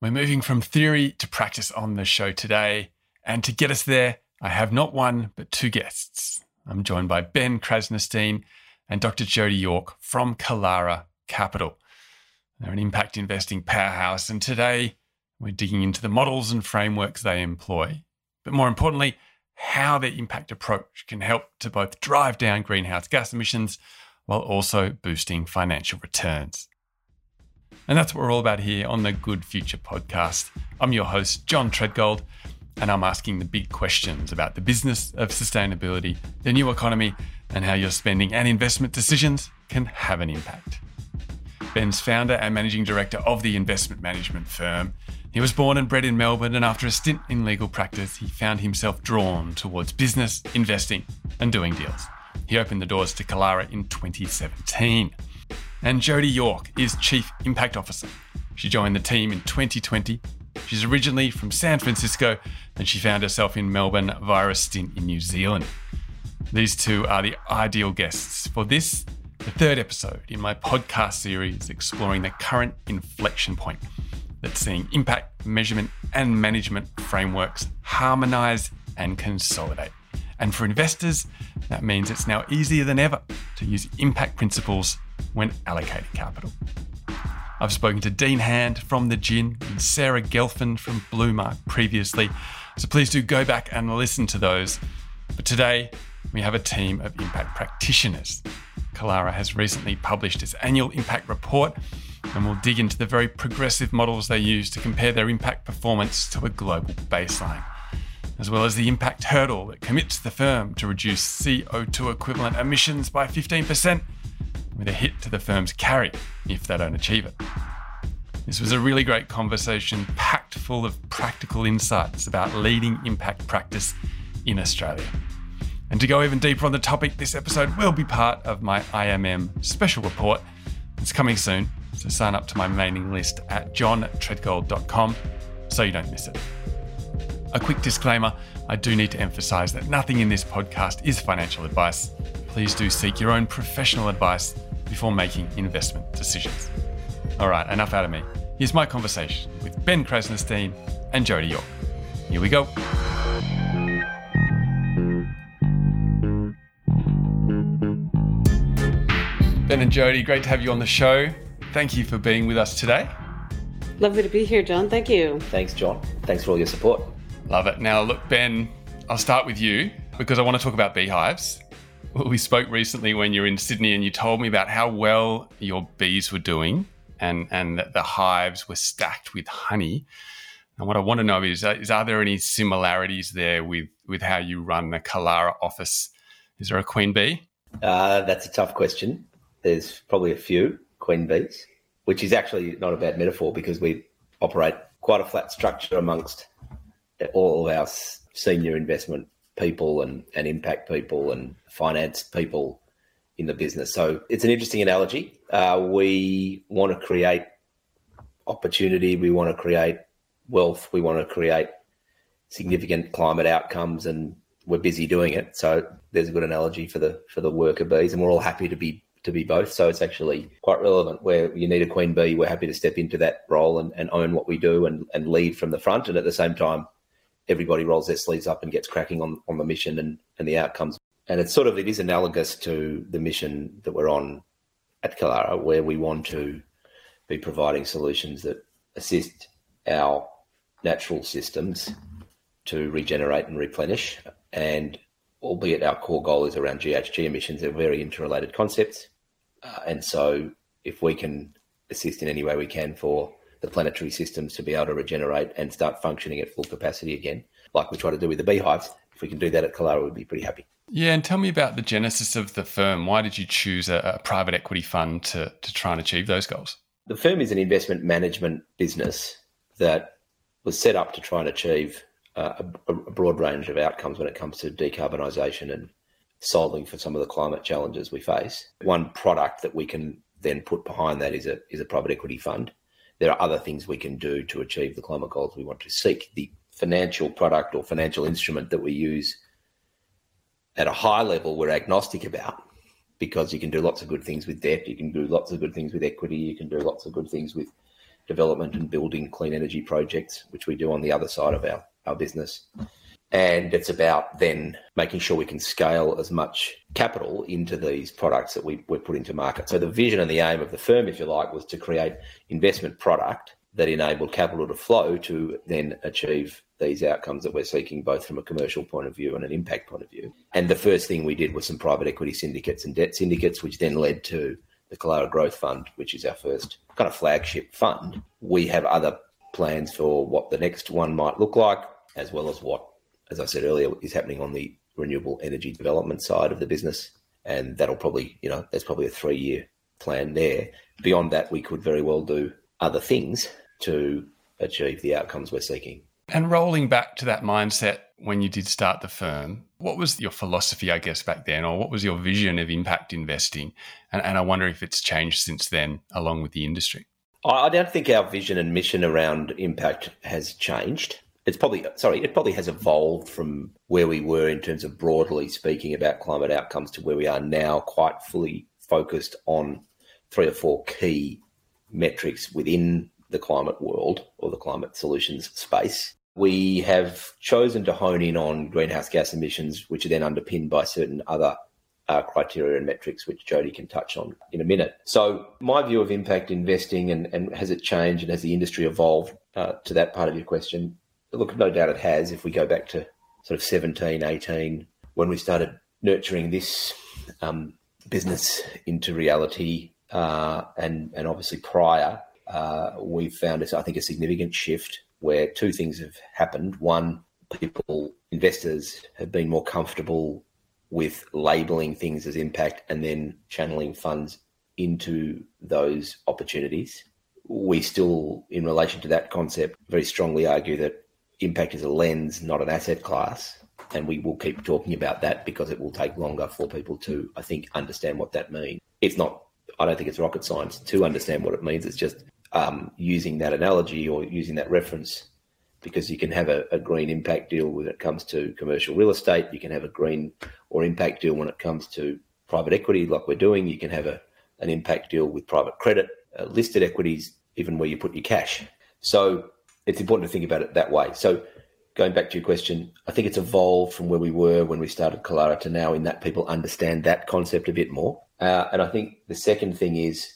We're moving from theory to practice on the show today. And to get us there, I have not one, but two guests. I'm joined by Ben Krasnostein and Dr. Jody York from Kilara Capital. They're an impact investing powerhouse. And today, we're digging into the models and frameworks they employ. But more importantly, how their impact approach can help to both drive down greenhouse gas emissions while also boosting financial returns. And that's what we're all about here on the Good Future podcast. I'm your host, John Treadgold, and I'm asking the big questions about the business of sustainability, the new economy, and how your spending and investment decisions can have an impact. Ben's founder and managing director of the investment management firm. He was born and bred in Melbourne, and after a stint in legal practice, he found himself drawn towards business, investing, and doing deals. He opened the doors to Kilara in 2017. And Jody York is Chief Impact Officer. She joined the team in 2020. She's originally from San Francisco, and she found herself in Melbourne via a stint in New Zealand. These two are the ideal guests for this, the third episode in my podcast series exploring the current inflection point that's seeing impact, measurement, and management frameworks harmonize and consolidate. And for investors, that means it's now easier than ever to use impact principles when allocating capital. I've spoken to Dean Hand from The GIIN and Sarah Gelfand from Bluemark previously, so please do go back and listen to those. But today, we have a team of impact practitioners. Kilara has recently published its annual impact report, and we'll dig into the very progressive models they use to compare their impact performance to a global baseline as well as the impact hurdle that commits the firm to reduce CO2 equivalent emissions by 15%, with a hit to the firm's carry if they don't achieve it. This was a really great conversation, packed full of practical insights about leading impact practice in Australia. And to go even deeper on the topic, this episode will be part of my IMM special report. It's coming soon, so sign up to my mailing list at johntreadgold.com so you don't miss it. A quick disclaimer I do need to emphasize that nothing in this podcast is financial advice. Please do seek your own professional advice before making investment decisions. All right, enough out of me. Here's my conversation with Ben Krasnostein and Jody York. Here we go. Ben and Jody, great to have you on the show. Thank you for being with us today. Lovely to be here, John. Thank you. Thanks, John. Thanks for all your support. Love it. Now, look, Ben, I'll start with you because I want to talk about beehives. We spoke recently when you were in Sydney and you told me about how well your bees were doing and, and that the hives were stacked with honey. And what I want to know is, uh, is are there any similarities there with, with how you run the Kilara office? Is there a queen bee? Uh, that's a tough question. There's probably a few queen bees, which is actually not a bad metaphor because we operate quite a flat structure amongst all of our senior investment people and, and impact people and finance people in the business. So it's an interesting analogy. Uh, we want to create opportunity, we want to create wealth, we want to create significant climate outcomes, and we're busy doing it. So there's a good analogy for the for the worker bees, and we're all happy to be to be both. So it's actually quite relevant. Where you need a queen bee, we're happy to step into that role and, and own what we do and, and lead from the front, and at the same time everybody rolls their sleeves up and gets cracking on, on the mission and, and the outcomes. And it's sort of, it is analogous to the mission that we're on at Kilara, where we want to be providing solutions that assist our natural systems to regenerate and replenish. And albeit our core goal is around GHG emissions, they're very interrelated concepts. Uh, and so if we can assist in any way we can for the planetary systems to be able to regenerate and start functioning at full capacity again, like we try to do with the beehives. If we can do that at Kilara, we'd be pretty happy. Yeah, and tell me about the genesis of the firm. Why did you choose a, a private equity fund to, to try and achieve those goals? The firm is an investment management business that was set up to try and achieve uh, a, a broad range of outcomes when it comes to decarbonisation and solving for some of the climate challenges we face. One product that we can then put behind that is a is a private equity fund there are other things we can do to achieve the climate goals we want to seek. The financial product or financial instrument that we use at a high level, we're agnostic about because you can do lots of good things with debt, you can do lots of good things with equity, you can do lots of good things with development and building clean energy projects, which we do on the other side of our, our business. And it's about then making sure we can scale as much capital into these products that we, we're putting to market. So the vision and the aim of the firm, if you like, was to create investment product that enabled capital to flow to then achieve these outcomes that we're seeking, both from a commercial point of view and an impact point of view. And the first thing we did was some private equity syndicates and debt syndicates, which then led to the Kilara Growth Fund, which is our first kind of flagship fund. We have other plans for what the next one might look like, as well as what as I said earlier, is happening on the renewable energy development side of the business. And that'll probably, you know, there's probably a three year plan there. Beyond that, we could very well do other things to achieve the outcomes we're seeking. And rolling back to that mindset when you did start the firm, what was your philosophy, I guess, back then, or what was your vision of impact investing? And, and I wonder if it's changed since then, along with the industry. I don't think our vision and mission around impact has changed it's probably sorry, it probably has evolved from where we were in terms of broadly speaking about climate outcomes to where we are now, quite fully focused on three or four key metrics within the climate world or the climate solutions space. We have chosen to hone in on greenhouse gas emissions, which are then underpinned by certain other uh, criteria and metrics, which Jody can touch on in a minute. So, my view of impact investing and, and has it changed and has the industry evolved uh, to that part of your question? Look, no doubt it has. If we go back to sort of 17, 18, when we started nurturing this um, business into reality, uh, and and obviously prior, uh, we've found I think a significant shift where two things have happened. One, people, investors have been more comfortable with labeling things as impact and then channeling funds into those opportunities. We still, in relation to that concept, very strongly argue that impact is a lens, not an asset class. And we will keep talking about that because it will take longer for people to, I think, understand what that means. It's not, I don't think it's rocket science to understand what it means. It's just um, using that analogy or using that reference because you can have a, a, green impact deal when it comes to commercial real estate. You can have a green or impact deal when it comes to private equity, like we're doing. You can have a, an impact deal with private credit, uh, listed equities, even where you put your cash. So it's important to think about it that way. So going back to your question, I think it's evolved from where we were when we started Kilara to now in that people understand that concept a bit more. Uh, and I think the second thing is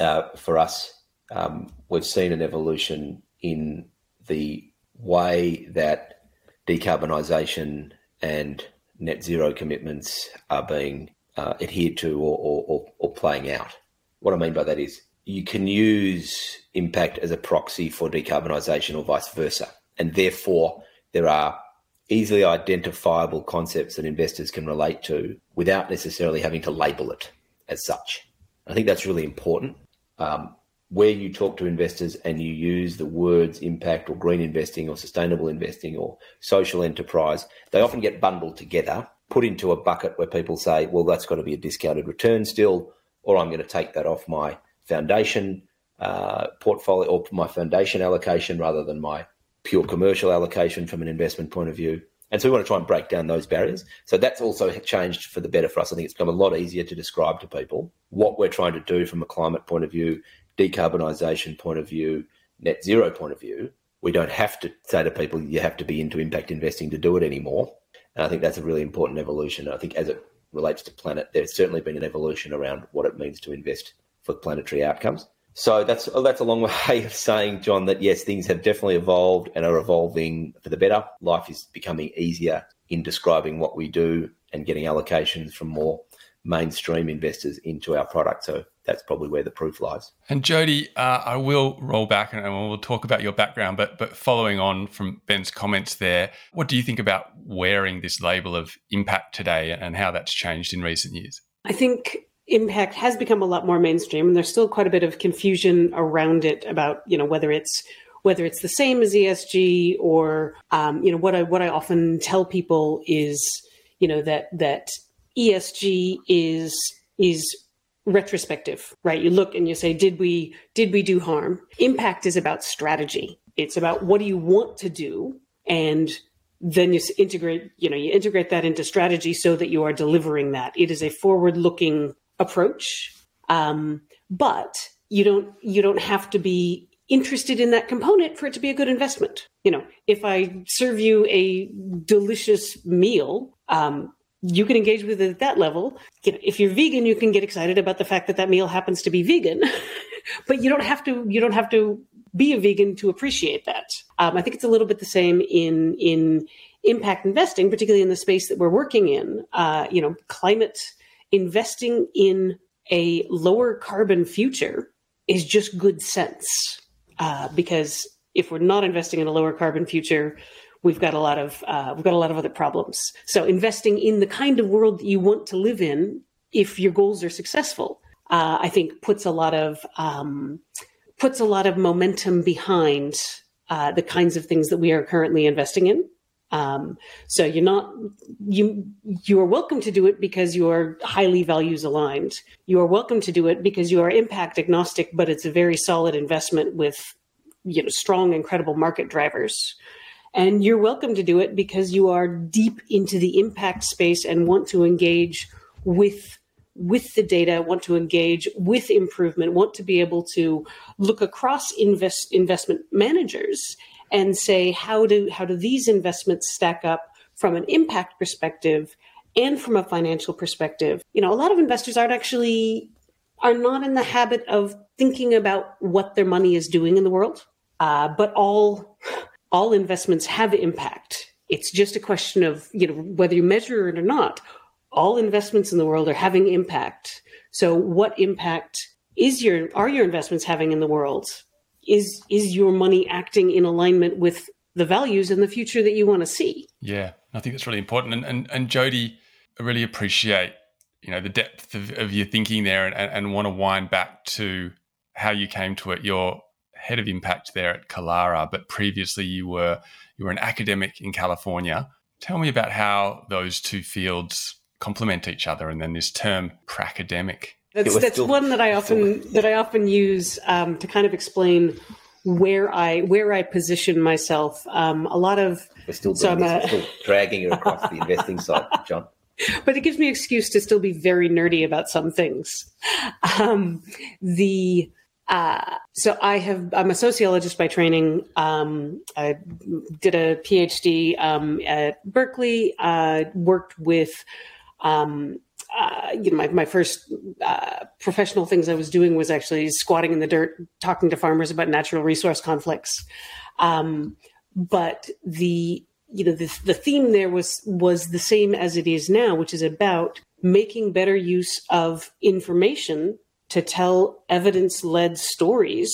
uh, for us, um, we've seen an evolution in the way that decarbonisation and net zero commitments are being uh, adhered to or, or, or playing out. What I mean by that is you can use impact as a proxy for decarbonisation or vice versa. And therefore, there are easily identifiable concepts that investors can relate to without necessarily having to label it as such. I think that's really important. Um, where you talk to investors and you use the words impact or green investing or sustainable investing or social enterprise, they often get bundled together, put into a bucket where people say, well, that's got to be a discounted return still, or I'm going to take that off my foundation uh, portfolio or my foundation allocation rather than my pure commercial allocation from an investment point of view. And so we want to try and break down those barriers. So that's also changed for the better for us. I think it's become a lot easier to describe to people what we're trying to do from a climate point of view, decarbonisation point of view, net zero point of view. We don't have to say to people, you have to be into impact investing to do it anymore. And I think that's a really important evolution. I think as it relates to planet, there's certainly been an evolution around what it means to invest for planetary outcomes. So that's that's a long way of saying, John, that yes, things have definitely evolved and are evolving for the better. Life is becoming easier in describing what we do and getting allocations from more mainstream investors into our product. So that's probably where the proof lies. And Jody, uh, I will roll back and we'll talk about your background, but but following on from Ben's comments there, what do you think about wearing this label of impact today and how that's changed in recent years? I think impact has become a lot more mainstream and there's still quite a bit of confusion around it about you know whether it's whether it's the same as ESG or um, you know what I what I often tell people is you know that that ESG is is retrospective right? You look and you say did we did we do harm? Impact is about strategy. It's about what do you want to do? And then you integrate you know you integrate that into strategy so that you are delivering that. It is a forward looking approach. Um, but you don't you don't have to be interested in that component for it to be a good investment. You know, if I serve you a delicious meal, um, you can engage with it at that level. You know, if you're vegan, you can get excited about the fact that that meal happens to be vegan, but you don't have to. You don't have to be a vegan to appreciate that. Um, I think it's a little bit the same in in impact investing, particularly in the space that we're working in. Uh, you know, climate investing in a lower carbon future is just good sense uh, because if we're not investing in a lower carbon future, we've got a lot of uh, we've got a lot of other problems. So investing in the kind of world that you want to live in, if your goals are successful, uh, I think puts a lot of um, puts a lot of momentum behind uh, the kinds of things that we are currently investing in. Um, so you're not you you are welcome to do it because you are highly values aligned. You are welcome to do it because you are impact agnostic, but it's a very solid investment with you know strong, incredible market drivers. And you're welcome to do it because you are deep into the impact space and want to engage with with the data, want to engage with improvement, want to be able to look across invest, investment managers and say how do how do these investments stack up from an impact perspective and from a financial perspective? You know a lot of investors aren't actually are not in the habit of thinking about what their money is doing in the world uh, but all all investments have impact. It's just a question of you know whether you measure it or not all investments in the world are having impact. So what impact is your are your investments having in the world is is your money acting in alignment with the values and the future that you want to see? Yeah, I think that's really important. And and, and Jody, I really appreciate you know the depth of, of your thinking there, and, and, and want to wind back to how you came to it. You're head of impact there at Kilara, but previously you were you were an academic in California. Tell me about how those two fields complement each other, and then this term pracademic that's that's still, one that I often still. that I often use um, to kind of explain where I where I position myself. Um, a lot of we're still, so a, still dragging it across the investing side, John. But it gives me excuse to still be very nerdy about some things. Um, the uh, so I have I'm a sociologist by training. Um, I did a PhD um, at Berkeley. Uh, worked with um, uh, you know, my, my first uh, professional things I was doing was actually squatting in the dirt, talking to farmers about natural resource conflicts. Um, but the you know the, the theme there was was the same as it is now, which is about making better use of information to tell evidence led stories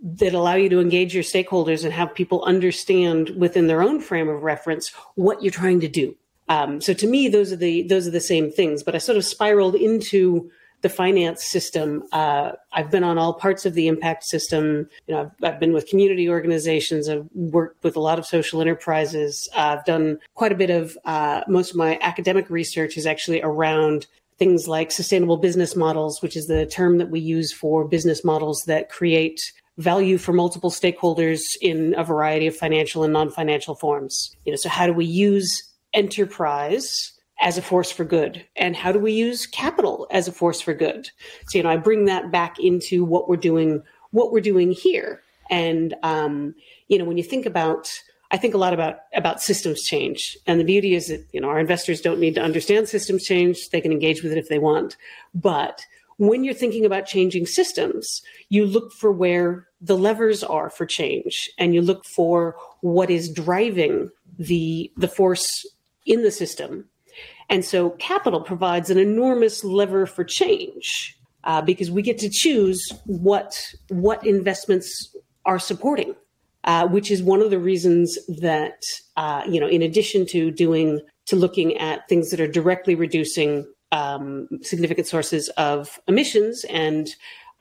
that allow you to engage your stakeholders and have people understand within their own frame of reference what you're trying to do um, so to me, those are the those are the same things. But I sort of spiraled into the finance system. Uh, I've been on all parts of the impact system. You know, I've, I've, been with community organizations. I've worked with a lot of social enterprises. Uh, I've done quite a bit of uh, most of my academic research is actually around things like sustainable business models, which is the term that we use for business models that create value for multiple stakeholders in a variety of financial and non-financial forms. You know, so how do we use enterprise as a force for good? And how do we use capital as a force for good? So you know i bring that back into what we're doing what we're doing here. And um, you know when you think about i think a lot about about systems change. And the beauty is that you know our investors don't need to understand systems change. They can engage with it if they want. But when you're thinking about changing systems you look for where the levers are for change. And you look for what is driving the the force in the system. And so capital provides an enormous lever for change uh, because we get to choose what what investments are supporting, uh, which is one of the reasons that uh, you know, in addition to doing to looking at things that are directly reducing um, significant sources of emissions and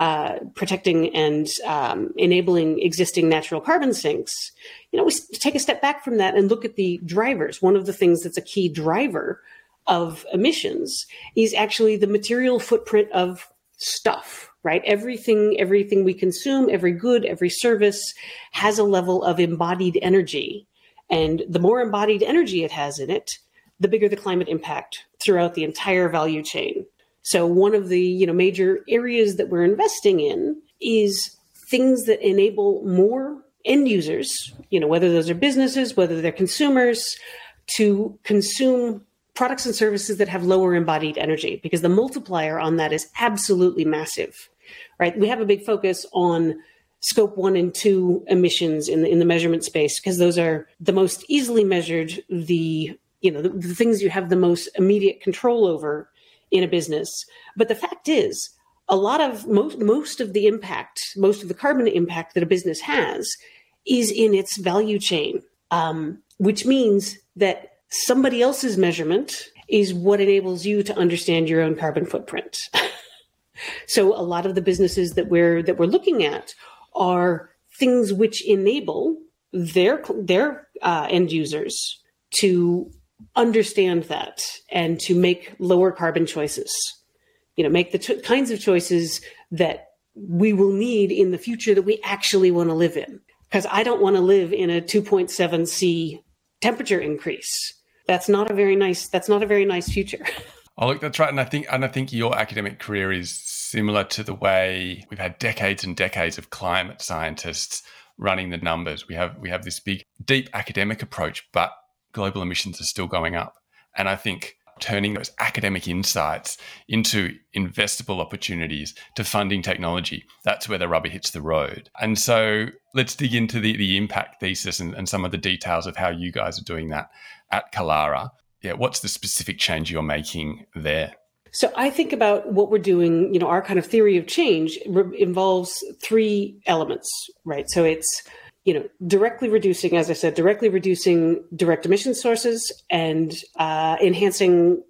uh, protecting and um, enabling existing natural carbon sinks, you know, we take a step back from that and look at the drivers. One of the things that's a key driver of emissions is actually the material footprint of stuff right? Everything everything we consume every good every service has a level of embodied energy. And the more embodied energy it has in it the bigger the climate impact throughout the entire value chain so one of the you know major areas that we're investing in is things that enable more end users, you know, whether those are businesses, whether they're consumers, to consume products and services that have lower embodied energy because the multiplier on that is absolutely massive. Right? We have a big focus on scope 1 and 2 emissions in the in the measurement space because those are the most easily measured the you know the, the things you have the most immediate control over in a business. But the fact is a lot of most most of the impact, most of the carbon impact that a business has is in its value chain, um, which means that somebody else's measurement is what enables you to understand your own carbon footprint. so a lot of the businesses that we're that we're looking at are things which enable their their uh, end users to understand that and to make lower carbon choices. You know make the kinds of choices that we will need in the future that we actually want to live in. Because i don't want to live in a 2.7 c temperature increase. That's not a very nice that's not a very nice future. Oh look that's right and i think and i think your academic career is similar to the way we've had decades and decades of climate scientists running the numbers. We have we have this big deep academic approach but global emissions are still going up and i think turning those academic insights into investable opportunities to funding technology. That's where the rubber hits the road. And so let's dig into the, the impact thesis and, and some of the details of how you guys are doing that at Kilara. Yeah, what's the specific change you're making there? So I think about what we're doing, you know, our kind of theory of change involves three elements, right? So it's you know, directly reducing, as I said, directly reducing direct emission sources and uh, enhancing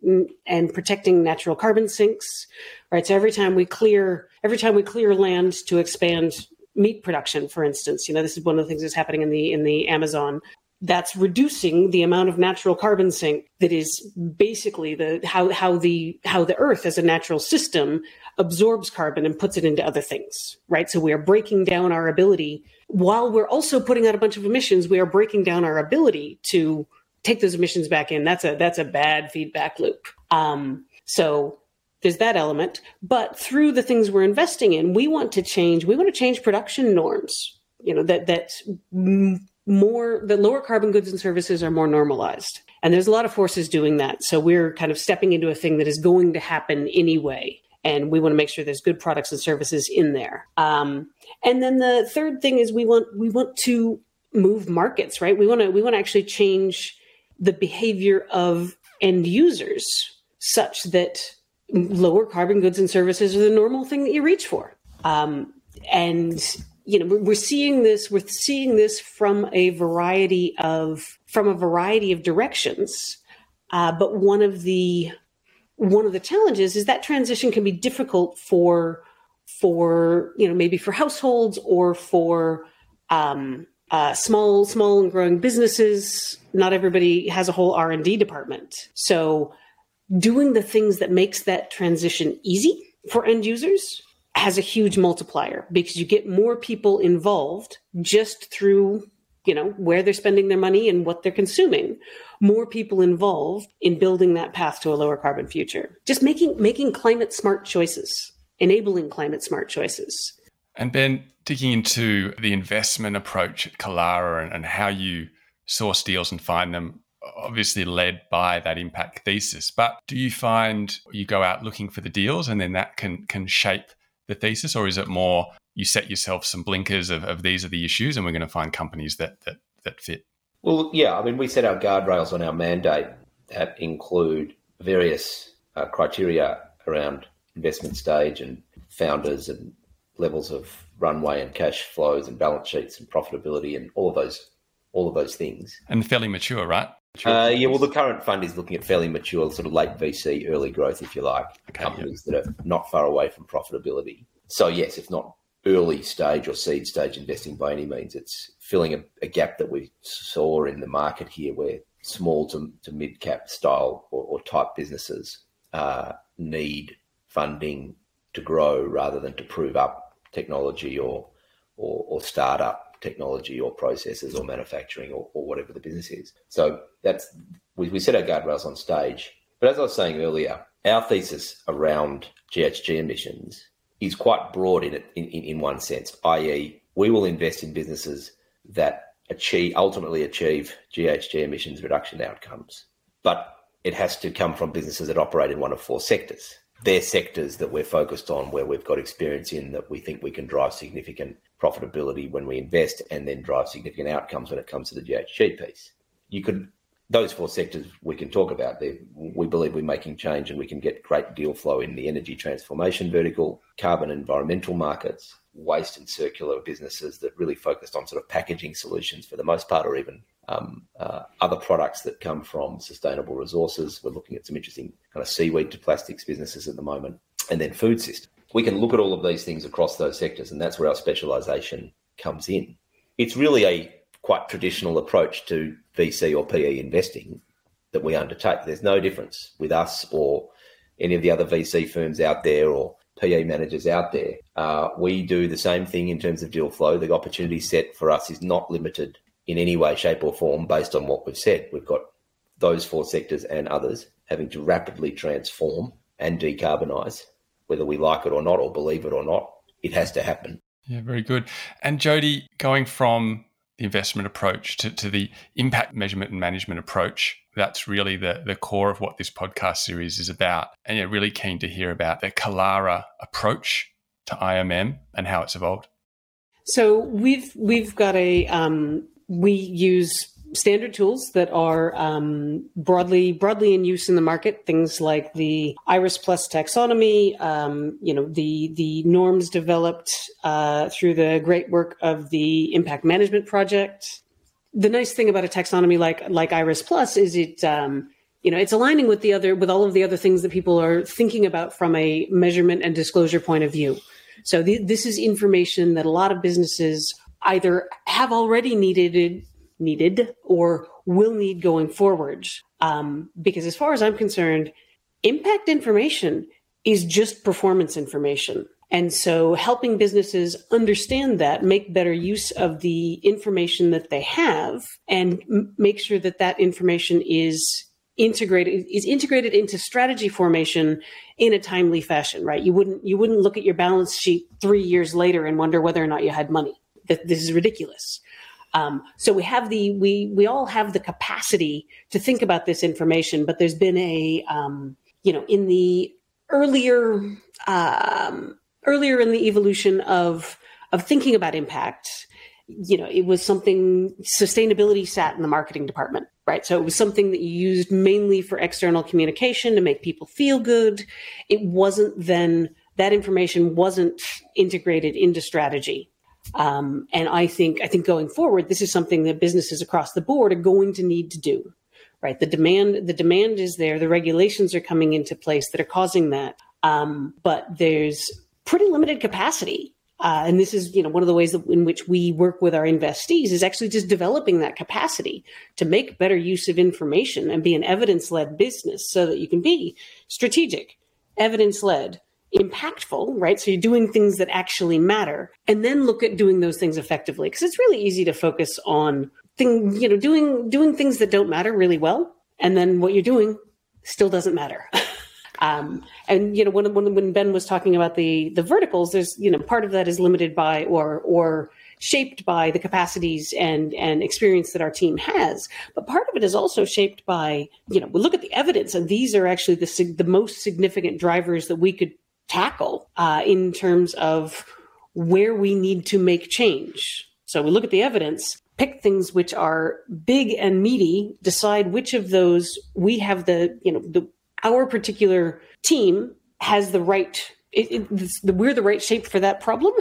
and protecting natural carbon sinks. Right. So every time we clear, every time we clear land to expand meat production, for instance, you know, this is one of the things that's happening in the in the Amazon. That's reducing the amount of natural carbon sink that is basically the how how the how the Earth as a natural system absorbs carbon and puts it into other things. Right. So we are breaking down our ability while we're also putting out a bunch of emissions, we are breaking down our ability to take those emissions back in. That's a that's a bad feedback loop. Um, so there's that element. But through the things we're investing in, we want to change. We want to change production norms. You know that that more the lower carbon goods and services are more normalized, and there's a lot of forces doing that. So we're kind of stepping into a thing that is going to happen anyway and we want to make sure there's good products and services in there. Um, and then the third thing is we want we want to move markets, right? We want to we want to actually change the behavior of end users such that lower carbon goods and services are the normal thing that you reach for. Um, and you know we're seeing this we're seeing this from a variety of from a variety of directions. Uh, but one of the one of the challenges is that transition can be difficult for for you know maybe for households or for um, uh, small small and growing businesses not everybody has a whole r&d department so doing the things that makes that transition easy for end users has a huge multiplier because you get more people involved just through you know where they're spending their money and what they're consuming. More people involved in building that path to a lower carbon future. Just making making climate smart choices enabling climate smart choices. And ben digging into the investment approach at kilara and, and how you source deals and find them obviously led by that impact thesis. But do you find you go out looking for the deals and then that can can shape the thesis or is it more you set yourself some blinkers of, of these are the issues and we're going to find companies that that that fit? Well yeah i mean we set our guardrails on our mandate that include various uh, criteria around investment stage and founders and levels of runway and cash flows and balance sheets and profitability and all of those all of those things. And fairly mature right uh, yeah, well, the current fund is looking at fairly mature, sort of late VC, early growth, if you like, okay, companies that are not far away from profitability. So, yes, it's not early stage or seed stage investing by any means. It's filling a, a gap that we saw in the market here where small to, to mid cap style or, or, type businesses uh, need funding to grow rather than to prove up technology or, or, or start up technology or processes or manufacturing or, or whatever the business is. So that's we, we set our guardrails on stage. But as I was saying earlier, our thesis around GHG emissions is quite broad in it in, in, in one sense, i.e., we will invest in businesses that achieve ultimately achieve GHG emissions reduction outcomes. But it has to come from businesses that operate in one of four sectors. They're sectors that we're focused on where we've got experience in that we think we can drive significant profitability when we invest and then drive significant outcomes when it comes to the GHG piece. You could those four sectors we can talk about. They, we believe we're making change and we can get great deal flow in the energy transformation vertical, carbon environmental markets, waste and circular businesses that really focused on sort of packaging solutions for the most part, or even um, uh, other products that come from sustainable resources. We're looking at some interesting kind of seaweed to plastics businesses at the moment, and then food system. We can look at all of these things across those sectors, and that's where our specialisation comes in. It's really a quite traditional approach to VC or PE investing that we undertake. There's no difference with us or any of the other VC firms out there or PE managers out there. Uh, we do the same thing in terms of deal flow. The opportunity set for us is not limited in any way, shape, or form based on what we've said. We've got those four sectors and others having to rapidly transform and decarbonise, whether we like it or not or believe it or not. It has to happen. Yeah, very good. And Jody, going from the investment approach to, to the impact measurement and management approach. That's really the, the core of what this podcast series is about. And yeah, really keen to hear about the Kilara approach to IMM and how it's evolved. So we've we've got a um, we use standard tools that are um, broadly broadly in use in the market. Things like the Iris Plus taxonomy, um, you know, the the norms developed uh, through the great work of the Impact Management Project. The nice thing about a taxonomy like like Iris Plus is it. Um, you know, it's aligning with the other with all of the other things that people are thinking about from a measurement and disclosure point of view. So the, this is information that a lot of businesses either have already needed needed or will need going forward. Um, because as far as I'm concerned, impact information is just performance information. And so helping businesses understand that, make better use of the information that they have and m- make sure that that information is integrated is integrated into strategy formation in a timely fashion, right? You wouldn't you wouldn't look at your balance sheet 3 years later and wonder whether or not you had money. That this is ridiculous. Um, so we have the we we all have the capacity to think about this information, but there's been a um, you know in the earlier um, earlier in the evolution of of thinking about impact you know it was something sustainability sat in the marketing department right? So it was something that you used mainly for external communication to make people feel good. It wasn't then that information wasn't integrated into strategy um, and I think I think going forward, this is something that businesses across the board are going to need to do. Right, the demand the demand is there. The regulations are coming into place that are causing that, um, but there's pretty limited capacity. Uh, and this is, you know, one of the ways that, in which we work with our investees is actually just developing that capacity to make better use of information and be an evidence-led business, so that you can be strategic, evidence-led, impactful, right? So you're doing things that actually matter and then look at doing those things effectively. Cause it's really easy to focus on thing, you know, doing, doing things that don't matter really well. And then what you're doing still doesn't matter. um, and, you know, when, when, when Ben was talking about the, the verticals, there's, you know, part of that is limited by or, or, shaped by the capacities and and experience that our team has but part of it is also shaped by you know we look at the evidence and these are actually the the most significant drivers that we could tackle uh, in terms of where we need to make change. So we look at the evidence, pick things which are big and meaty, decide which of those we have the, you know, the, our particular team has the right, it, it, we're the right shape for that problem,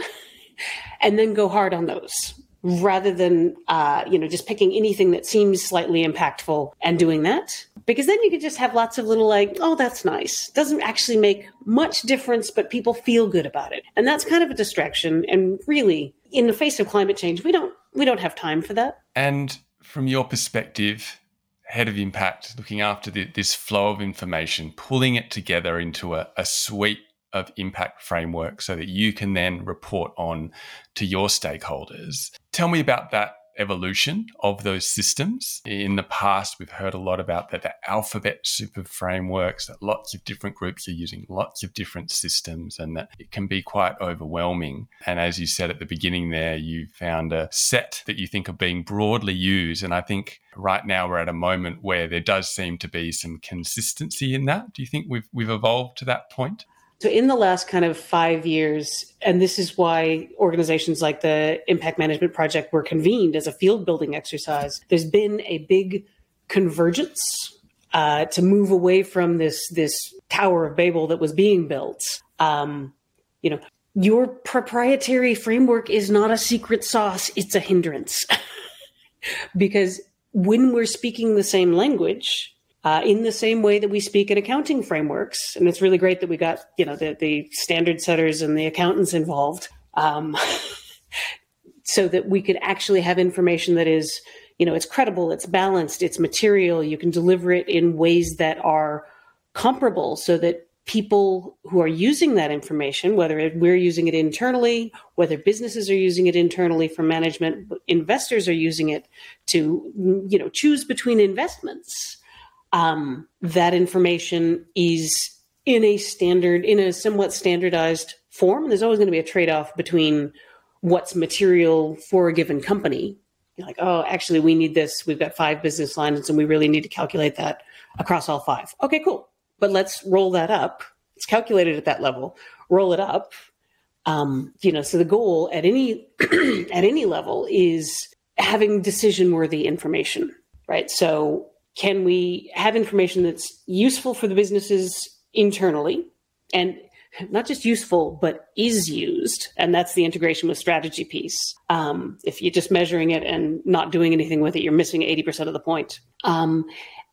and then go hard on those rather than uh, you know just picking anything that seems slightly impactful and doing that because then you could just have lots of little like oh that's nice. Doesn't actually make much difference but people feel good about it. And that's kind of a distraction. And really in the face of climate change we don't we don't have time for that. And from your perspective head of impact looking after the, this flow of information pulling it together into a, a suite of impact framework so that you can then report on to your stakeholders. Tell me about that evolution of those systems. In the past, we've heard a lot about that the alphabet super frameworks, that lots of different groups are using lots of different systems, and that it can be quite overwhelming. And as you said at the beginning there, you found a set that you think are being broadly used. And I think right now we're at a moment where there does seem to be some consistency in that. Do you think we've we've evolved to that point? So, in the last kind of five years, and this is why organizations like the Impact Management Project were convened as a field building exercise, there's been a big convergence uh, to move away from this this Tower of Babel that was being built. Um, you know, your proprietary framework is not a secret sauce; it's a hindrance, because when we're speaking the same language, uh, in the same way that we speak in accounting frameworks. And it's really great that we got you know the, the standard setters and the accountants involved, um, so that we could actually have information that is you know it's credible, it's balanced, it's material. You can deliver it in ways that are comparable, so that people who are using that information, whether we're using it internally, whether businesses are using it internally for management, investors are using it to you know choose between investments um, that information is in a standard, in a somewhat standardized form. There's always going to be a trade off between what's material for a given company. You're like, oh, actually, we need this. We've got five business lines, and we really need to calculate that across all five. Okay, cool. But let's roll that up. It's calculated at that level. Roll it up. Um, you know, so the goal at any at any level is having decision worthy information, right? So can we have information that's useful for the businesses internally and not just useful, but is used. And that's the integration with strategy piece. Um, if you're just measuring it and not doing anything with it, you're missing 80% of the point. Um,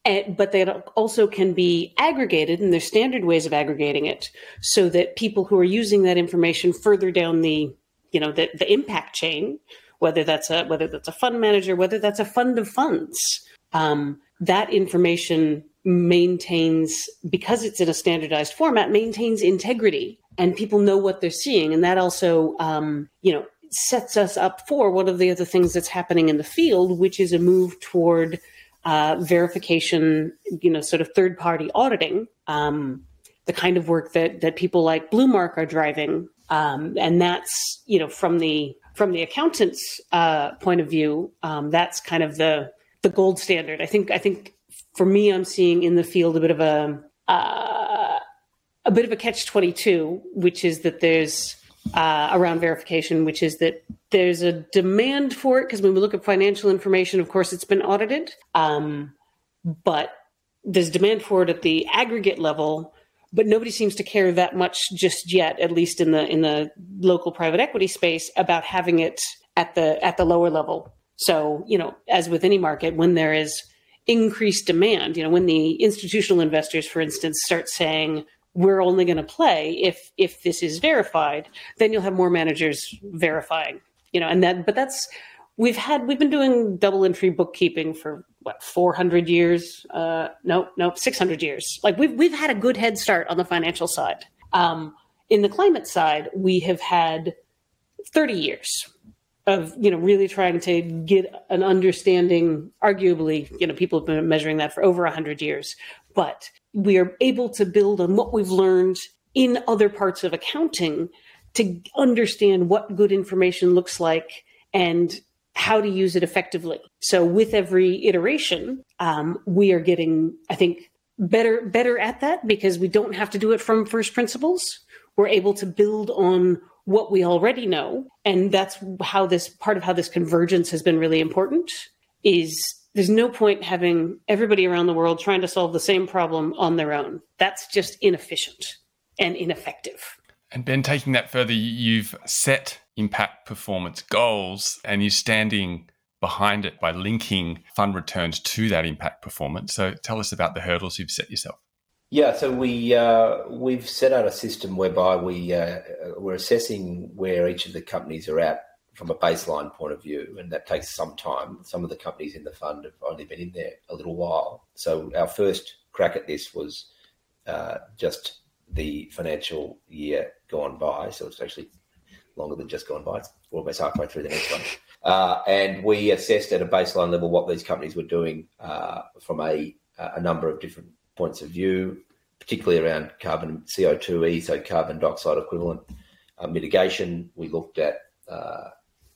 and, but they also can be aggregated, and there's standard ways of aggregating it so that people who are using that information further down the, you know, the, the impact chain, whether that's a whether that's a fund manager, whether that's a fund of funds, um, that information maintains because it's in a standardized format maintains integrity and people know what they're seeing. And that also um, you know sets us up for one of the other things that's happening in the field which is a move toward uh, verification you know sort of third party auditing um, the kind of work that that people like bluemark are driving um, and that's you know from the from the accountant's uh, point of view um, that's kind of the the gold standard. I think I think for me, I'm seeing in the field a bit of a uh, a bit of a catch twenty two, which is that there's uh, around verification, which is that there's a demand for it because when we look at financial information, of course, it's been audited, um, but there's demand for it at the aggregate level. But nobody seems to care that much just yet, at least in the in the local private equity space, about having it at the at the lower level. So, you know, as with any market, when there is increased demand, you know, when the institutional investors, for instance, start saying, we're only going to play if if this is verified, then you'll have more managers verifying, you know, and that but that's we've had we've been doing double entry bookkeeping for what 400 years? Uh no no 600 years. Like we've we've had a good head start on the financial side. Um in the climate side we have had 30 years of you know really trying to get an understanding arguably you know people have been measuring that for over 100 years. But we are able to build on what we've learned in other parts of accounting to understand what good information looks like and how to use it effectively. So with every iteration um, we are getting i think better better at that because we don't have to do it from first principles. We're able to build on what we already know. And that's how this part of how this convergence has been really important is there's no point having everybody around the world trying to solve the same problem on their own. That's just inefficient and ineffective. And ben taking that further you've set impact performance goals and you're standing behind it by linking fund returns to that impact performance so tell us about the hurdles you've set yourself yeah, so we uh, we've set out a system whereby we uh, we're assessing where each of the companies are at from a baseline point of view, and that takes some time. Some of the companies in the fund have only been in there a little while. So our first crack at this was uh, just the financial year gone by. So it's actually longer than just gone by. It's almost halfway through the next one. Uh, and we assessed at a baseline level what these companies were doing uh, from a, a number of different points of view, particularly around carbon CO2e, so carbon dioxide equivalent uh, mitigation. We looked at uh,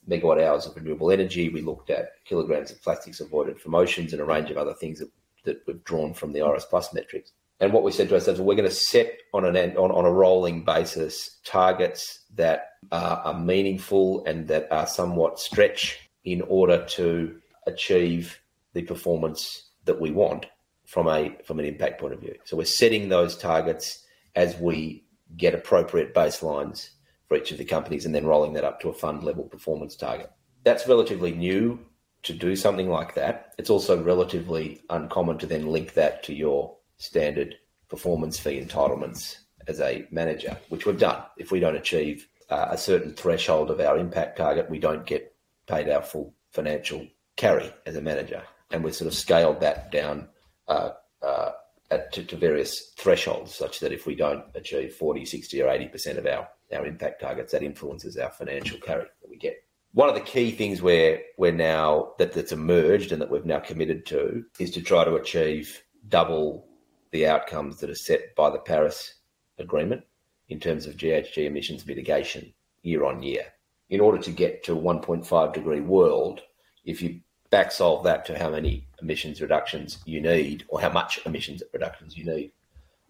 megawatt hours of renewable energy. We looked at kilograms of plastics avoided from oceans and a range of other things that, that we've drawn from the IRIS Plus metrics. And what we said to ourselves, we're going to set on an on, on a rolling basis targets that are, are meaningful and that are somewhat stretch in order to achieve the performance that we want from a from an impact point of view. So we're setting those targets as we get appropriate baselines for each of the companies and then rolling that up to a fund level performance target. That's relatively new to do something like that. It's also relatively uncommon to then link that to your standard performance fee entitlements as a manager, which we've done. If we don't achieve uh, a certain threshold of our impact target, we don't get paid our full financial carry as a manager. And we've sort of scaled that down uh, uh, at, to, to, various thresholds, such that if we don't achieve 40, 60, or 80% of our our impact targets, that influences our financial carry that we get. One of the key things where we're now that, that's emerged and that we've now committed to is to try to achieve double the outcomes that are set by the Paris Agreement in terms of GHG emissions mitigation year on year. In order to get to a 1.5 degree world, if you back solve that to how many emissions reductions you need or how much emissions reductions you need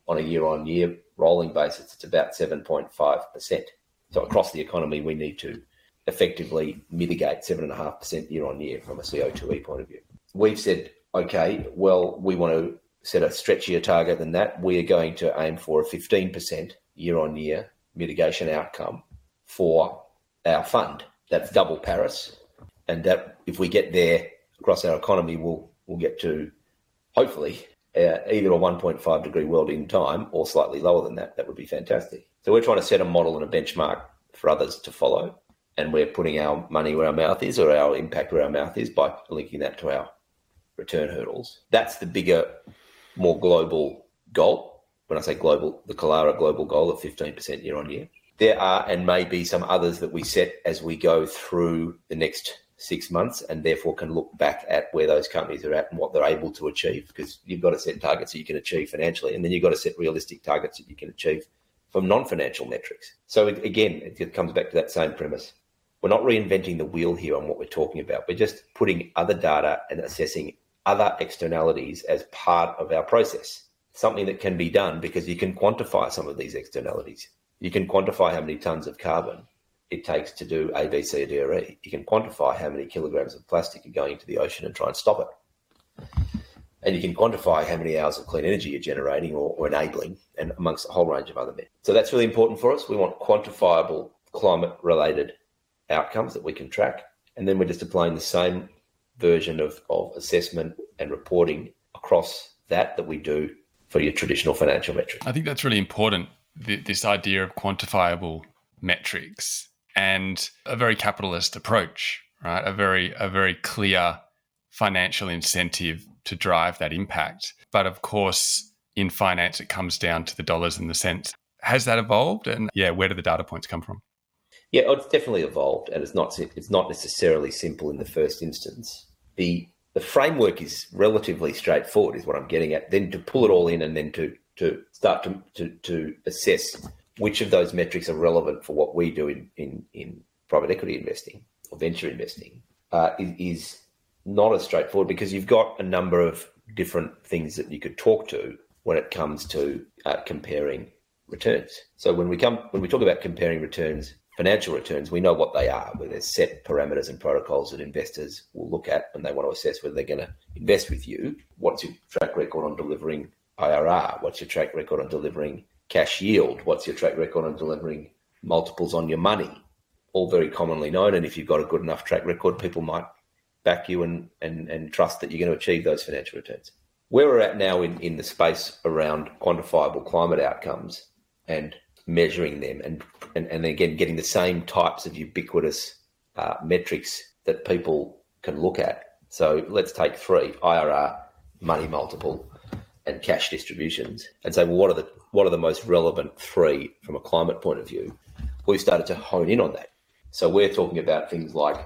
on a year on year rolling basis, it's about 7.5%. So across the economy, we need to effectively mitigate 7.5% year on year from a CO2e point of view. We've said, okay, well, we want to set a stretchier target than that. We are going to aim for a 15% year on year mitigation outcome for our fund. That's double Paris. And that if we get there across our economy, we'll, we'll get to hopefully uh, either a 1.5 degree world in time or slightly lower than that. That would be fantastic. So we're trying to set a model and a benchmark for others to follow. And we're putting our money where our mouth is or our impact where our mouth is by linking that to our return hurdles. That's the bigger, more global goal. When I say global, the Kilara global goal of 15% year on year. There are and may be some others that we set as we go through the next six months and therefore can look back at where those companies are at and what they're able to achieve because you've got to set targets that you can achieve financially and then you've got to set realistic targets that you can achieve from non-financial metrics. So again, it comes back to that same premise. We're not reinventing the wheel here on what we're talking about. We're just putting other data and assessing other externalities as part of our process. Something that can be done because you can quantify some of these externalities. You can quantify how many tons of carbon it takes to do A, B, C, D, or E. You can quantify how many kilograms of plastic are going into the ocean and try and stop it. And you can quantify how many hours of clean energy you're generating or, or enabling, and amongst a whole range of other methods. So that's really important for us. We want quantifiable climate related outcomes that we can track. And then we're just applying the same version of, of assessment and reporting across that that we do for your traditional financial metrics. I think that's really important. This idea of quantifiable metrics and a very capitalist approach, right? A very a very clear financial incentive to drive that impact. But of course, in finance, it comes down to the dollars and the cents. Has that evolved? And yeah, where do the data points come from? Yeah, it's definitely evolved, and it's not it's not necessarily simple in the first instance. the The framework is relatively straightforward, is what I'm getting at. Then to pull it all in, and then to to start to to, to assess which of those metrics are relevant for what we do in, in, in private equity investing or venture investing uh, is, is not as straightforward because you've got a number of different things that you could talk to when it comes to uh, comparing returns. So when we come when we talk about comparing returns, financial returns, we know what they are. Where there's set parameters and protocols that investors will look at when they want to assess whether they're going to invest with you. What's your track record on delivering IRR? What's your track record on delivering cash yield. What's your track record on delivering multiples on your money? All very commonly known. And if you've got a good enough track record, people might back you and, and, and trust that you're going to achieve those financial returns. Where we're at now in, in the space around quantifiable climate outcomes and measuring them and, and, and again getting the same types of ubiquitous uh, metrics that people can look at. So let's take three IRR, money multiple, and cash distributions and say, well, what are the what are the most relevant three from a climate point of view? We've started to hone in on that. So we're talking about things like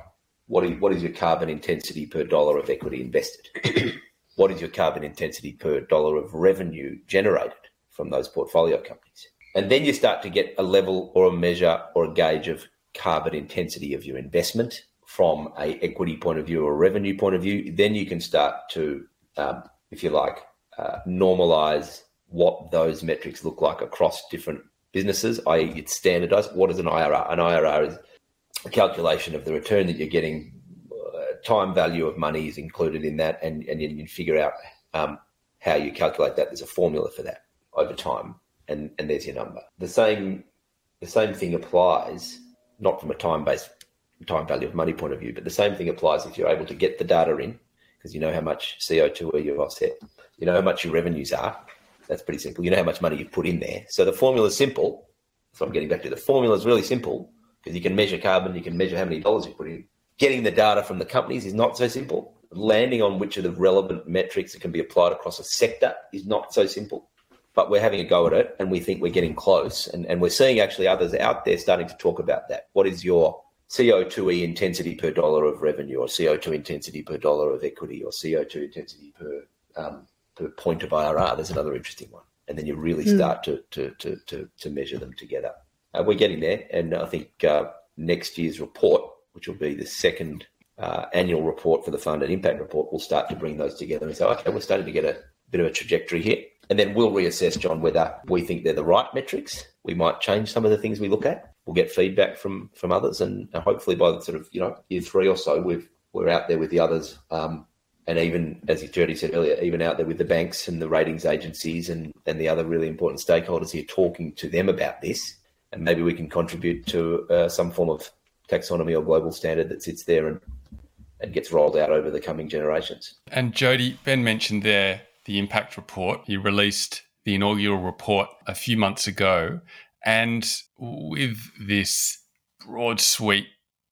what is, what is your carbon intensity per dollar of equity invested? what is your carbon intensity per dollar of revenue generated from those portfolio companies? And then you start to get a level or a measure or a gauge of carbon intensity of your investment from a equity point of view or a revenue point of view. Then you can start to, um, if you like, uh, normalize what those metrics look like across different businesses, i.e., it's standardized. What is an IRR? An IRR is a calculation of the return that you're getting. Uh, time value of money is included in that, and, and you can figure out um, how you calculate that. There's a formula for that over time, and, and there's your number. The same the same thing applies, not from a time based time value of money point of view, but the same thing applies if you're able to get the data in because you know how much CO2 you've offset, you know how much your revenues are, that's pretty simple. You know how much money you've put in there. So the formula is simple. So I'm getting back to the formula is really simple because you can measure carbon, you can measure how many dollars you put in. Getting the data from the companies is not so simple. Landing on which of the relevant metrics that can be applied across a sector is not so simple. But we're having a go at it and we think we're getting close. And, and we're seeing actually others out there starting to talk about that. What is your CO2e intensity per dollar of revenue or CO2 intensity per dollar of equity or CO2 intensity per um, the point of IRR, there's another interesting one. And then you really hmm. start to, to, to, to, to measure them together. Uh, we're getting there. And I think uh, next year's report, which will be the second uh, annual report for the fund and impact report, will start to bring those together and say, okay, we're starting to get a bit of a trajectory here. And then we'll reassess, John, whether we think they're the right metrics. We might change some of the things we look at. We'll get feedback from from others, and hopefully by the sort of you know year three or so, we've we're out there with the others um, and even as Jody said earlier, even out there with the banks and the ratings agencies and, and the other really important stakeholders here, talking to them about this, and maybe we can contribute to uh, some form of taxonomy or global standard that sits there and and gets rolled out over the coming generations. And Jody, Ben mentioned there the impact report. You released the inaugural report a few months ago, and with this broad suite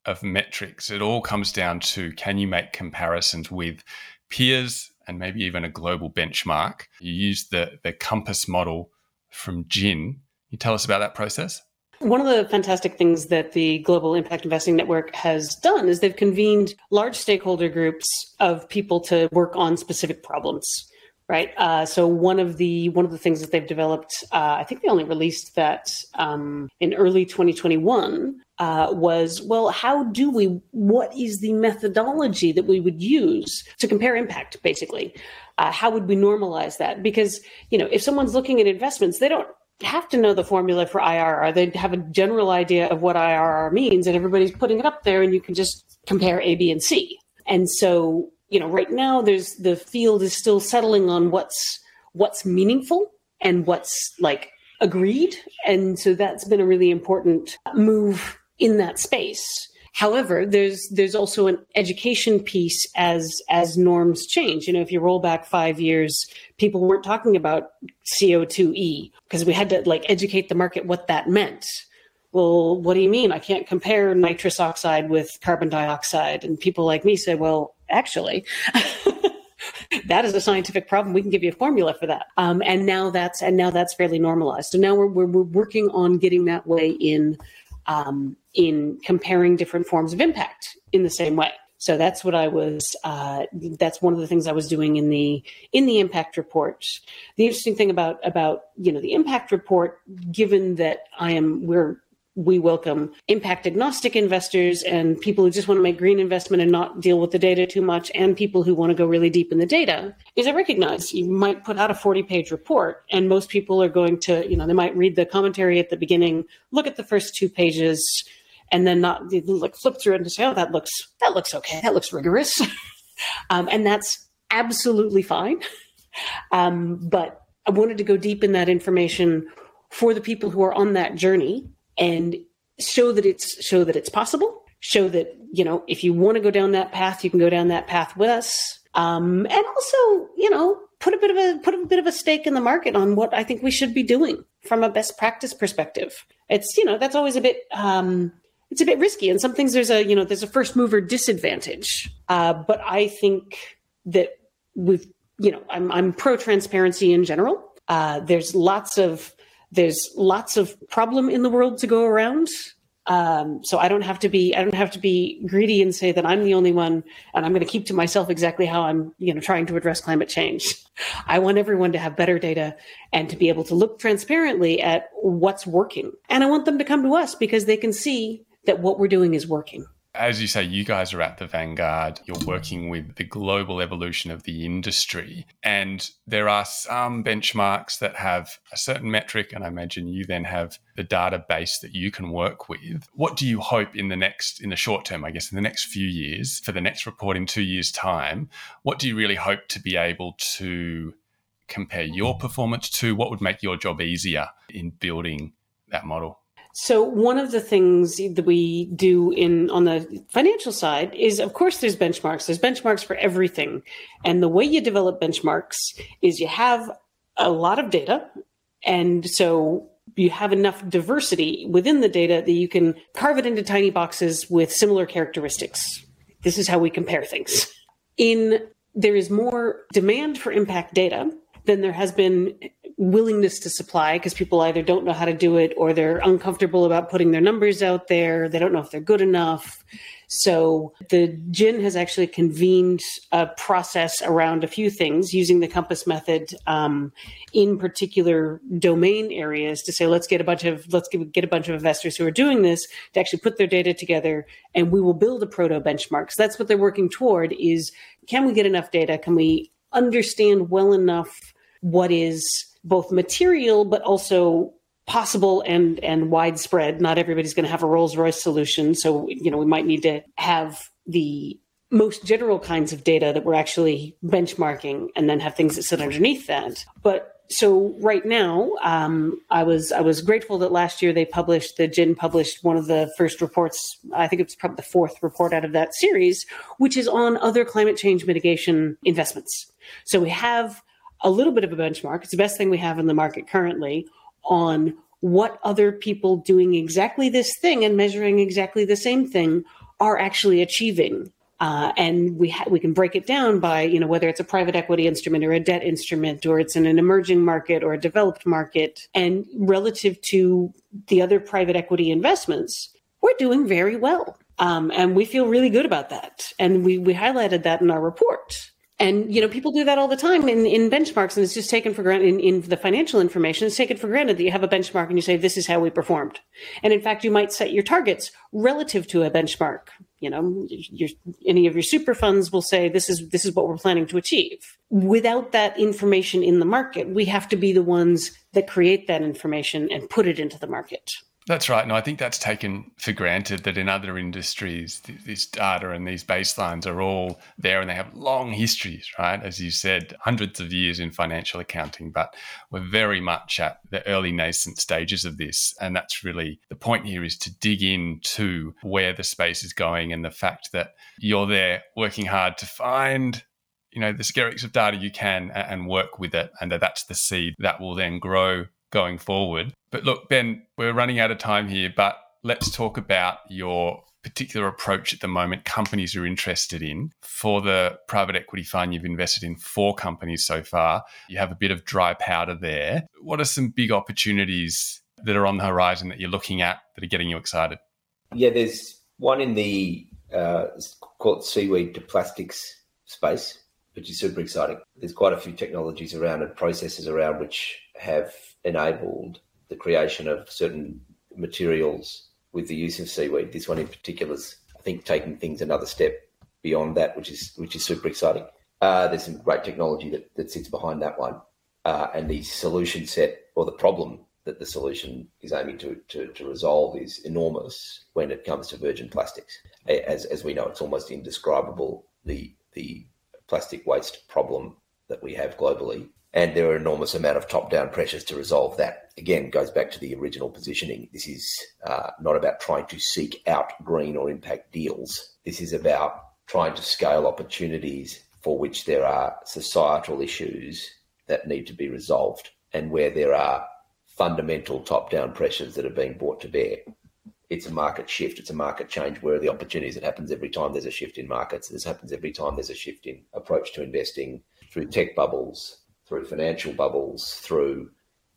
of metrics. It all comes down to can you make comparisons with peers and maybe even a global benchmark? You use the, the compass model from GIIN. You tell us about that process? One of the fantastic things that the Global Impact Investing Network has done is they've convened large stakeholder groups of people to work on specific problems right? Uh, so one of the one of the things that they've developed, uh, I think they only released that um, in early 2021, uh, was well, how do we? What is the methodology that we would use to compare impact? Basically, uh, how would we normalize that? Because you know, if someone's looking at investments, they don't have to know the formula for IRR. They have a general idea of what IRR means, and everybody's putting it up there, and you can just compare A, B, and C. And so you know, right now there's the field is still settling on what's what's meaningful and what's like agreed. And so that's been a really important move in that space. However, there's there's also an education piece as as norms change. You know, if you roll back five years, people weren't talking about CO2e because we had to like educate the market what that meant. Well, what do you mean? I can't compare nitrous oxide with carbon dioxide. And people like me say, well, actually. that is a scientific problem. We can give you a formula for that. Um, and now that's and now that's fairly normalized. So now we're we're, we're working on getting that way in um, in comparing different forms of impact in the same way. So that's what I was. Uh, that's one of the things I was doing in the in the impact report. The interesting thing about about you know the impact report, given that I am we're we welcome impact agnostic investors and people who just want to make green investment and not deal with the data too much and people who want to go really deep in the data is i recognize you might put out a 40 page report and most people are going to you know they might read the commentary at the beginning look at the first two pages and then not like flip through it and say oh that looks that looks okay. That looks rigorous. Um, and that's absolutely fine. Um, but i wanted to go deep in that information for the people who are on that journey and show that it's show that it's possible. Show that you know if you want to go down that path you can go down that path with us. Um, and also you know put a bit of a put a bit of a stake in the market on what i think we should be doing from a best practice perspective. It's you know that's always a bit um, it's a bit risky and some things there's a you know there's a first mover disadvantage. Uh, but i think that we've you know i'm, I'm pro transparency in general. Uh, there's lots of there's lots of problem in the world to go around. Um, so I don't have to be I don't have to be greedy and say that I'm the only one and I'm going to keep to myself exactly how I'm you know trying to address climate change. I want everyone to have better data and to be able to look transparently at what's working. And I want them to come to us because they can see that what we're doing is working. As you say, you guys are at the vanguard. You're working with the global evolution of the industry. And there are some benchmarks that have a certain metric. And I imagine you then have the database that you can work with. What do you hope in the next, in the short term, I guess, in the next few years, for the next report in two years' time? What do you really hope to be able to compare your performance to? What would make your job easier in building that model? So one of the things that we do in on the financial side is of course there's benchmarks. There's benchmarks for everything. And the way you develop benchmarks is you have a lot of data and so you have enough diversity within the data that you can carve it into tiny boxes with similar characteristics. This is how we compare things. In there is more demand for impact data than there has been willingness to supply because people either don't know how to do it or they're uncomfortable about putting their numbers out there. They don't know if they're good enough. So the GIIN has actually convened a process around a few things using the Compass method um, in particular domain areas to say let's get a bunch of let's get a bunch of investors who are doing this to actually put their data together and we will build a proto benchmark. So that's what they're working toward is can we get enough data? Can we understand well enough what is both material but also possible and and widespread. Not everybody's going to have a Rolls Royce solution, so you know we might need to have the most general kinds of data that we're actually benchmarking, and then have things that sit underneath that. But so right now, um, I was I was grateful that last year they published the GIIN published one of the first reports. I think it's probably the fourth report out of that series, which is on other climate change mitigation investments. So we have a little bit of a benchmark. It's the best thing we have in the market currently on what other people doing exactly this thing and measuring exactly the same thing are actually achieving. Uh, and we ha- we can break it down by you know whether it's a private equity instrument or a debt instrument or it's in an emerging market or a developed market and relative to the other private equity investments we're doing very well um, and we feel really good about that and we we highlighted that in our report and you know, people do that all the time in, in benchmarks, and it's just taken for granted in, in, the financial information. It's taken for granted that you have a benchmark and you say this is how we performed. And in fact, you might set your targets relative to a benchmark. You know, your, any of your super funds will say this is this is what we're planning to achieve. Without that information in the market, we have to be the ones that create that information and put it into the market. That's right. No, I think that's taken for granted that in other industries, this data and these baselines are all there and they have long histories, right? As you said, hundreds of years in financial accounting, but we're very much at the early nascent stages of this. And that's really the point here is to dig into where the space is going and the fact that you're there working hard to find you know the skerricks of data you can and work with it and that's the seed that will then grow going forward. But look, Ben, we're running out of time here, but let's talk about your particular approach at the moment companies are interested in. For the private equity fund, you've invested in four companies so far. You have a bit of dry powder there. What are some big opportunities that are on the horizon that you're looking at that are getting you excited? Yeah, there's one in the uh, called seaweed to plastics space, which is super exciting. There's quite a few technologies around and processes around which have enabled the creation of certain materials with the use of seaweed. This one in particular is, I think, taking things another step beyond that, which is which is super exciting. Uh, there's some great technology that, that sits behind that one, uh, and the solution set or the problem that the solution is aiming to, to, to resolve is enormous when it comes to virgin plastics. As, as we know, it's almost indescribable the the plastic waste problem that we have globally and there are enormous amount of top-down pressures to resolve that. Again, goes back to the original positioning. This is uh, not about trying to seek out green or impact deals. This is about trying to scale opportunities for which there are societal issues that need to be resolved, and where there are fundamental top-down pressures that are being brought to bear. It's a market shift. It's a market change. Where are the opportunities? It happens every time there's a shift in markets. This happens every time there's a shift in approach to investing through tech bubbles, through financial bubbles, through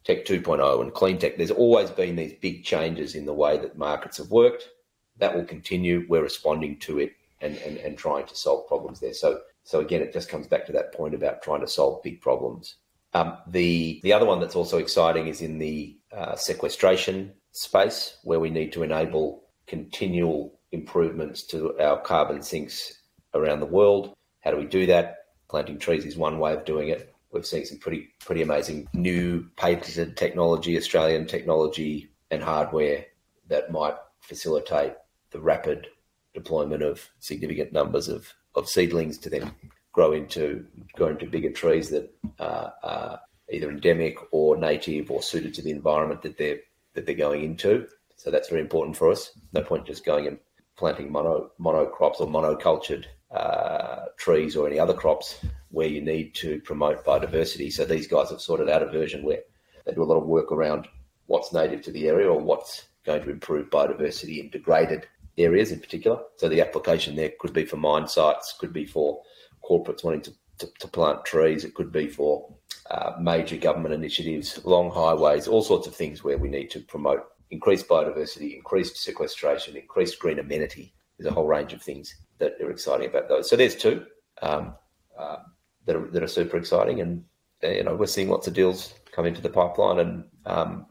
Tech 2.0 and clean tech. There's always been these big changes in the way that markets have worked. That will continue. We're responding to it and, and, and trying to solve problems there. So so again, it just comes back to that point about trying to solve big problems. Um, the the other one that's also exciting is in the uh, sequestration space, where we need to enable continual improvements to our carbon sinks around the world. How do we do that? Planting trees is one way of doing it. We've seen some pretty pretty amazing new patented technology, Australian technology and hardware that might facilitate the rapid deployment of significant numbers of, of seedlings to then grow into grow into bigger trees that uh, are either endemic or native or suited to the environment that they're that they're going into. So that's very important for us. No point just going and planting mono monocrops or monocultured uh, trees or any other crops where you need to promote biodiversity. So these guys have sorted out a version where they do a lot of work around what's native to the area or what's going to improve biodiversity in degraded areas in particular. So the application there could be for mine sites, could be for corporates wanting to, to, to plant trees, it could be for uh, major government initiatives, long highways, all sorts of things where we need to promote increased biodiversity, increased sequestration, increased green amenity. There's a whole range of things that are exciting about those. So there's two um, uh, that, are, that are super exciting, and uh, you know we're seeing lots of deals come into the pipeline, and um,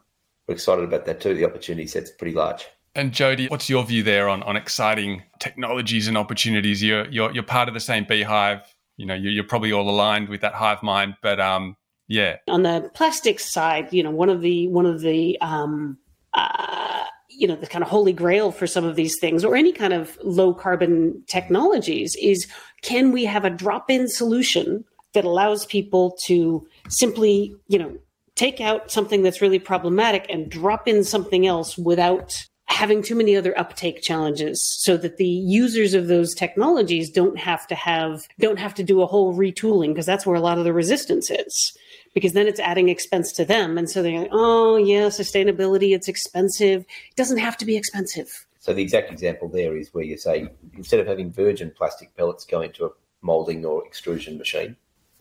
we're excited about that too. The opportunity set's pretty large. And Jody, what's your view there on, on exciting technologies and opportunities? You're, you're you're part of the same beehive. You know, you're, you're probably all aligned with that hive mind. But um, yeah. On the plastics side, you know, one of the one of the um, uh, you know the kind of holy grail for some of these things, or any kind of low carbon technologies, is can we have a drop in solution that allows people to simply, you know, take out something that's really problematic and drop in something else without having too many other uptake challenges so that the users of those technologies don't have to have don't have to do a whole retooling because that's where a lot of the resistance is because then it's adding expense to them and so they're like oh yeah sustainability it's expensive it doesn't have to be expensive so the exact example there is where you say instead of having virgin plastic pellets go into a molding or extrusion machine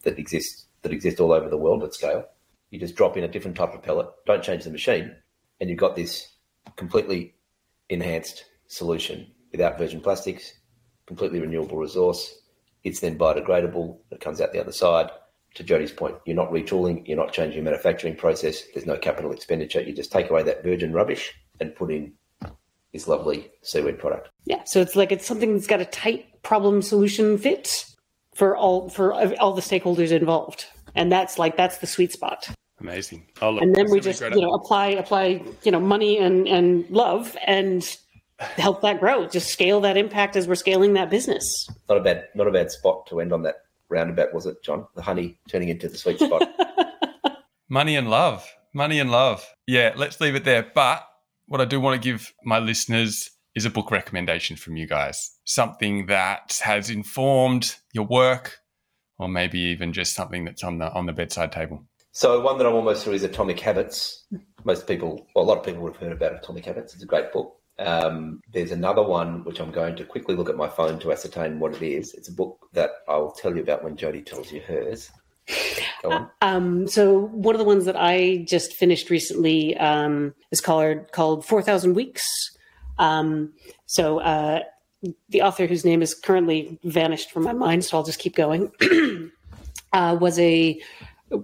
that exists that exists all over the world at scale you just drop in a different type of pellet don't change the machine and you've got this completely enhanced solution without virgin plastics, completely renewable resource. It's then biodegradable. It comes out the other side. To Jody's point, you're not retooling, you're not changing your manufacturing process. There's no capital expenditure. You just take away that virgin rubbish and put in this lovely seaweed product. Yeah, so it's like it's something that's got a tight problem solution fit for all for all the stakeholders involved, and that's like that's the sweet spot. Amazing. Oh, and then we just you know apply apply you know money and and love and help that grow. Just scale that impact as we're scaling that business. Not a bad not a bad spot to end on that roundabout, was it, John? The honey turning into the sweet spot. money and love. Money and love. Yeah, let's leave it there. But what I do want to give my listeners is a book recommendation from you guys. Something that has informed your work, or maybe even just something that's on the on the bedside table. So one that I'm almost through is Atomic Habits. Most people, well, a lot of people would have heard about Atomic Habits. It's a great book. Um, there's another one which I'm going to quickly look at my phone to ascertain what it is. It's a book that I'll tell you about when Jody tells you hers. Um, so one of the ones that I just finished recently um, is called called Four Thousand Weeks. Um, so uh, the author, whose name is currently vanished from my mind, so I'll just keep going, uh, was a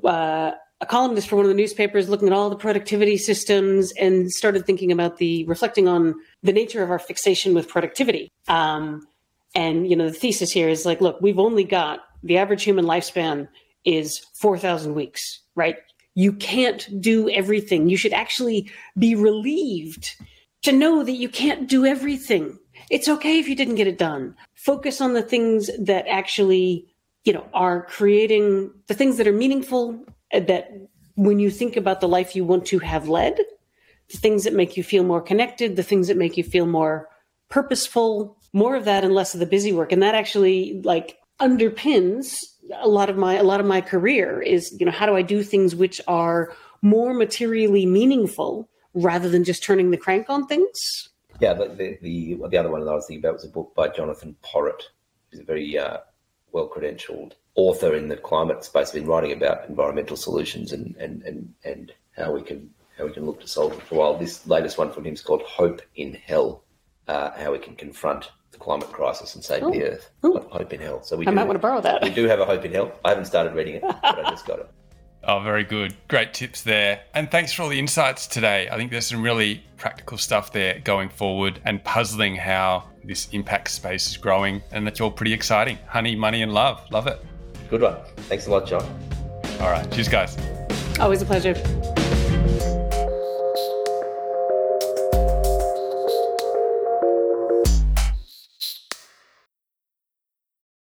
uh, a columnist for one of the newspapers looking at all the productivity systems and started thinking about the reflecting on the nature of our fixation with productivity. Um, and you know, the thesis here is like, look, we've only got the average human lifespan is four thousand weeks, right? You can't do everything. You should actually be relieved to know that you can't do everything. It's okay if you didn't get it done. Focus on the things that actually you know, are creating the things that are meaningful that when you think about the life you want to have led, the things that make you feel more connected, the things that make you feel more purposeful, more of that and less of the busy work. And that actually like underpins a lot of my a lot of my career is, you know, how do I do things which are more materially meaningful rather than just turning the crank on things? Yeah, the the, the, the other one that I was thinking about was a book by Jonathan Porritt. He's a very uh, well credentialed author in the climate space, I've been writing about environmental solutions and, and, and, and how we can how we can look to solve it for a while. This latest one from him is called Hope in Hell, uh, how we can confront the climate crisis and save Ooh. the Earth. Ooh. Hope in Hell. So we I do, might want to borrow that. we do have a Hope in Hell. I haven't started reading it, but I just got it. Oh, very good. Great tips there. And thanks for all the insights today. I think there's some really practical stuff there going forward and puzzling how this impact space is growing. And that's all pretty exciting. Honey, money, and love. Love it. Good one. Thanks a lot, John. All right. Cheers, guys. Always a pleasure.